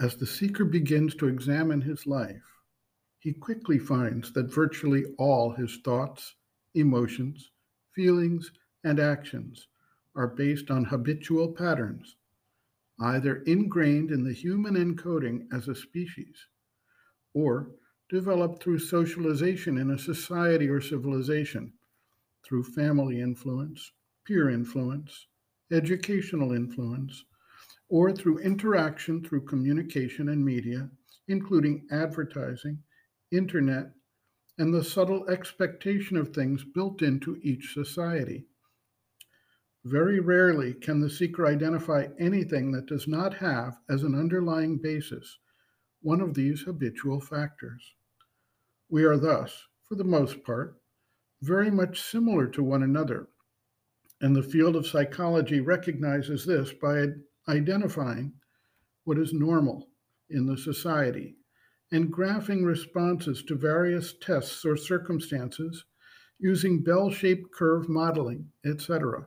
As the seeker begins to examine his life, he quickly finds that virtually all his thoughts, emotions, feelings, and actions are based on habitual patterns, either ingrained in the human encoding as a species or developed through socialization in a society or civilization, through family influence, peer influence, educational influence, or through interaction through communication and media, including advertising, internet, and the subtle expectation of things built into each society. Very rarely can the seeker identify anything that does not have as an underlying basis one of these habitual factors. We are thus, for the most part, very much similar to one another, and the field of psychology recognizes this by identifying what is normal in the society and graphing responses to various tests or circumstances using bell shaped curve modeling, etc.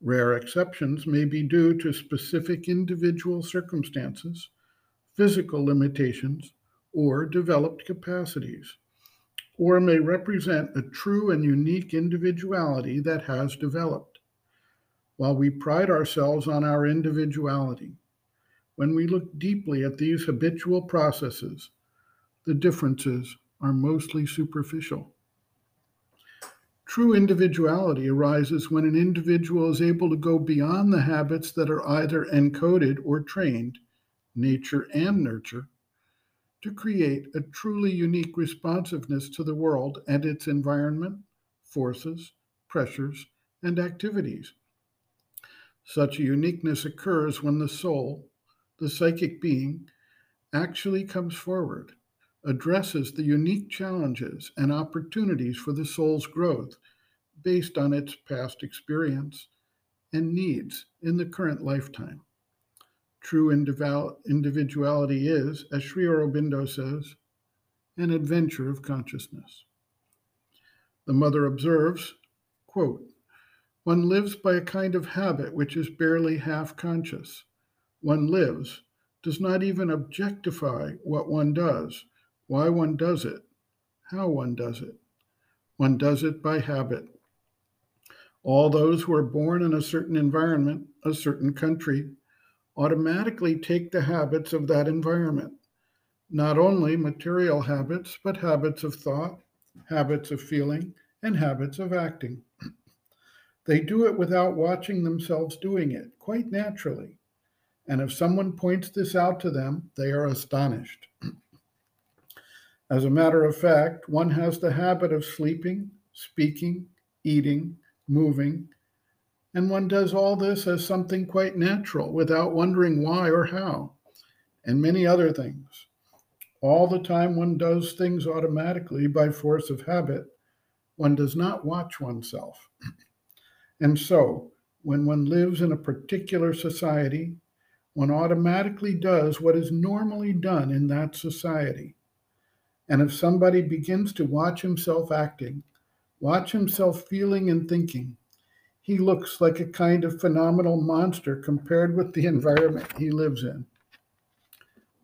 Rare exceptions may be due to specific individual circumstances, physical limitations, or developed capacities, or may represent a true and unique individuality that has developed. While we pride ourselves on our individuality, when we look deeply at these habitual processes, the differences are mostly superficial. True individuality arises when an individual is able to go beyond the habits that are either encoded or trained, nature and nurture, to create a truly unique responsiveness to the world and its environment, forces, pressures, and activities. Such a uniqueness occurs when the soul, the psychic being, actually comes forward, addresses the unique challenges and opportunities for the soul's growth based on its past experience and needs in the current lifetime. True individuality is, as Sri Aurobindo says, an adventure of consciousness. The mother observes, quote, one lives by a kind of habit which is barely half conscious. One lives, does not even objectify what one does, why one does it, how one does it. One does it by habit. All those who are born in a certain environment, a certain country, automatically take the habits of that environment. Not only material habits, but habits of thought, habits of feeling, and habits of acting. They do it without watching themselves doing it, quite naturally. And if someone points this out to them, they are astonished. As a matter of fact, one has the habit of sleeping, speaking, eating, moving, and one does all this as something quite natural without wondering why or how, and many other things. All the time one does things automatically by force of habit, one does not watch oneself. And so, when one lives in a particular society, one automatically does what is normally done in that society. And if somebody begins to watch himself acting, watch himself feeling and thinking, he looks like a kind of phenomenal monster compared with the environment he lives in.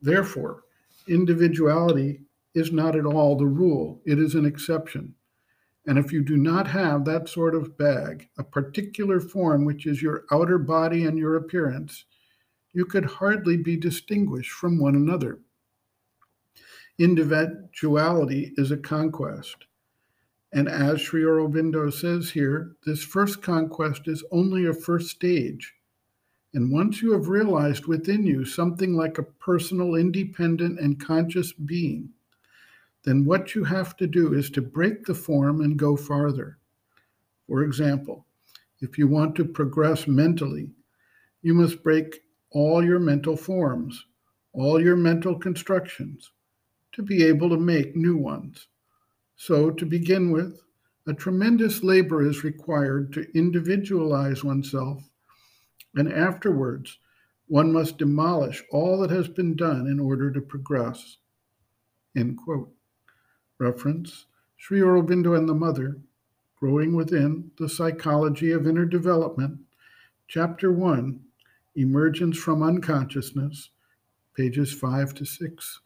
Therefore, individuality is not at all the rule, it is an exception. And if you do not have that sort of bag, a particular form which is your outer body and your appearance, you could hardly be distinguished from one another. Individuality is a conquest. And as Sri Aurobindo says here, this first conquest is only a first stage. And once you have realized within you something like a personal, independent, and conscious being, then what you have to do is to break the form and go farther. For example, if you want to progress mentally, you must break all your mental forms, all your mental constructions, to be able to make new ones. So, to begin with, a tremendous labor is required to individualize oneself, and afterwards, one must demolish all that has been done in order to progress. End quote. Reference Sri Aurobindo and the Mother, Growing Within the Psychology of Inner Development, Chapter 1 Emergence from Unconsciousness, pages 5 to 6.